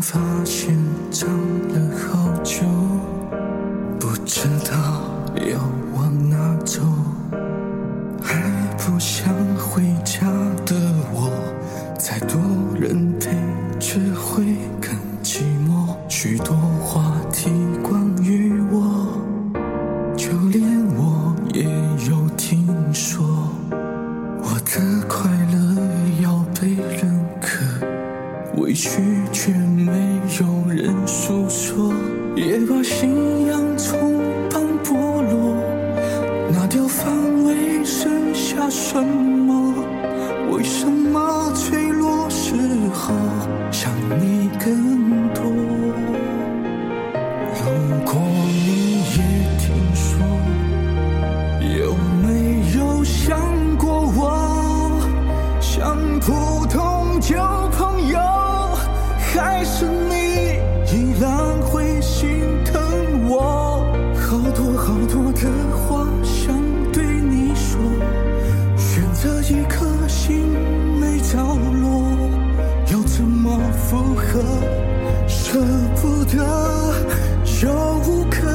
发现长了好久，不知道要往哪走，还不想回家的我，再多人陪却会更寂寞。许多话题关于我，就连我也有听说，我的快乐要被认可。委屈却没人诉说，也把信仰从旁剥落。拿掉防卫，剩下什么？为什么脆弱时候想你更多？如果你也听说，有没有想过我？像普通旧朋友，还是舍不得，又无可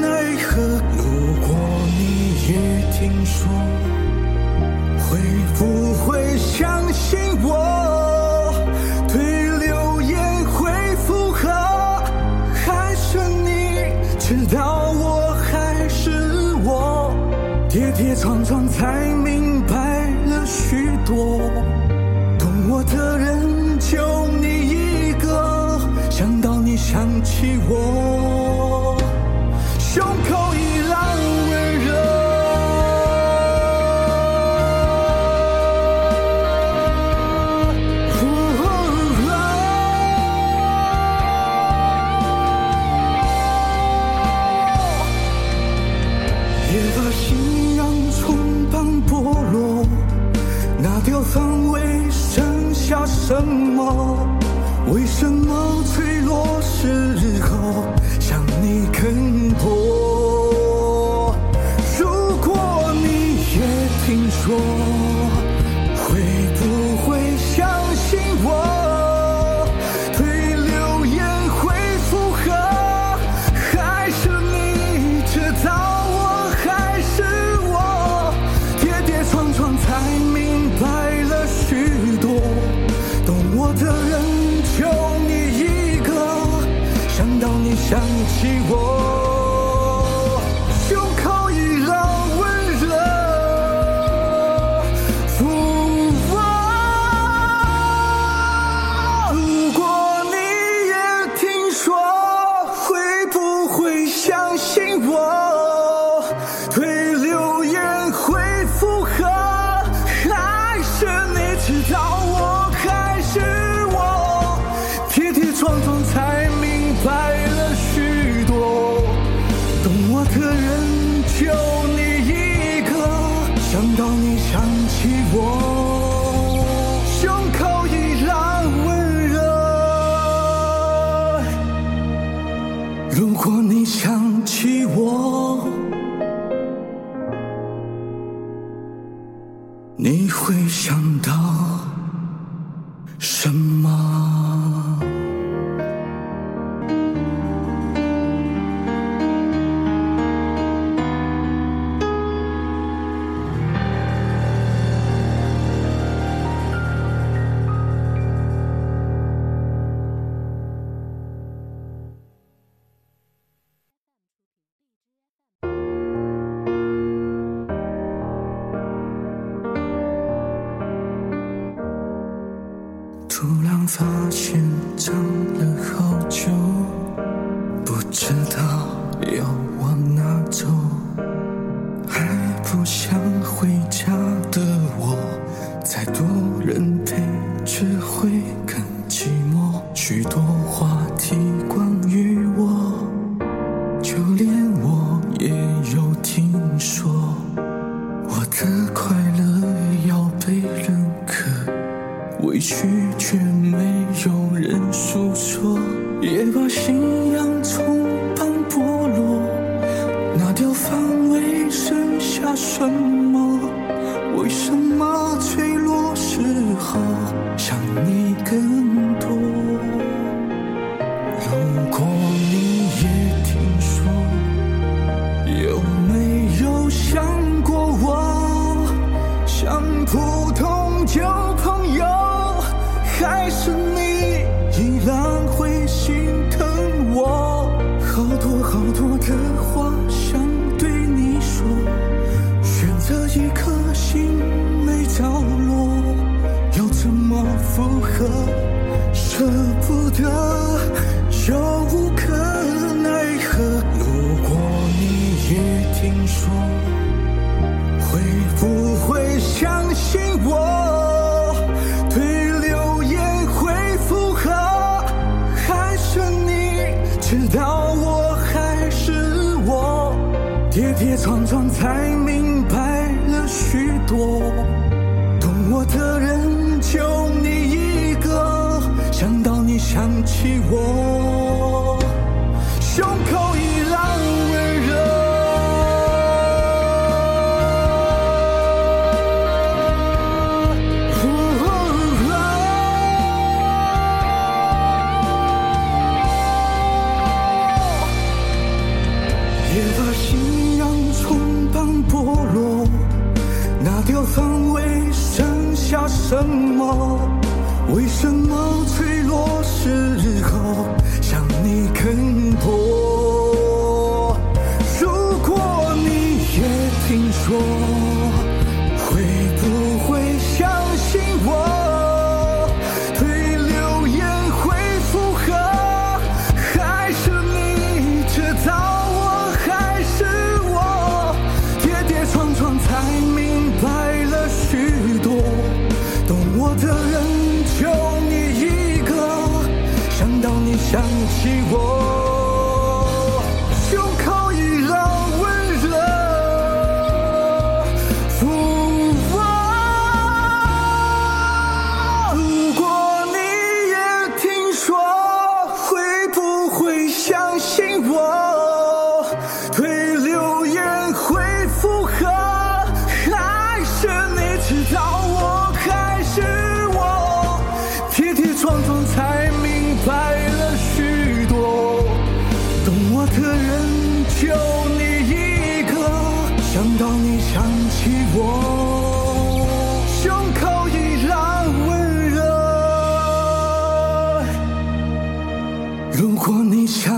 奈何。如果你也听说。会不会相信我？对流言会附和，还是你知道我还是我？跌跌撞撞才明白了许多，懂我的人就，想到你想起我，胸口依然温热。也把信仰从旁剥落，那条防卫，剩下什么？为什想起我，你想起我，你会想到什么？发现站了好久，不知道要往哪走，还不想回家的我，再多人陪只会更寂寞。许多话题关于我，就连我也有听说，我的委屈却没有人诉说，也把信仰从当剥落，拿掉防卫剩下什么？为什么脆弱时候想你更多？如果你也听说，有没有想过我，像普通就。还是你依然会心疼我，好多好多的话想对你说，选择一颗心没着落，要怎么复合？舍不得，又无可奈何。如果你也听说。跌跌撞撞才明白了许多。什么脆弱时候？想起我。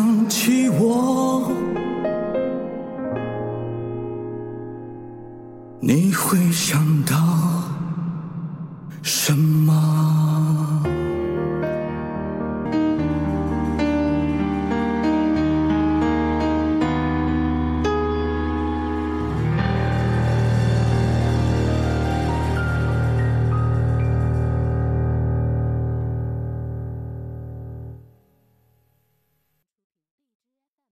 想起我你会想到什么？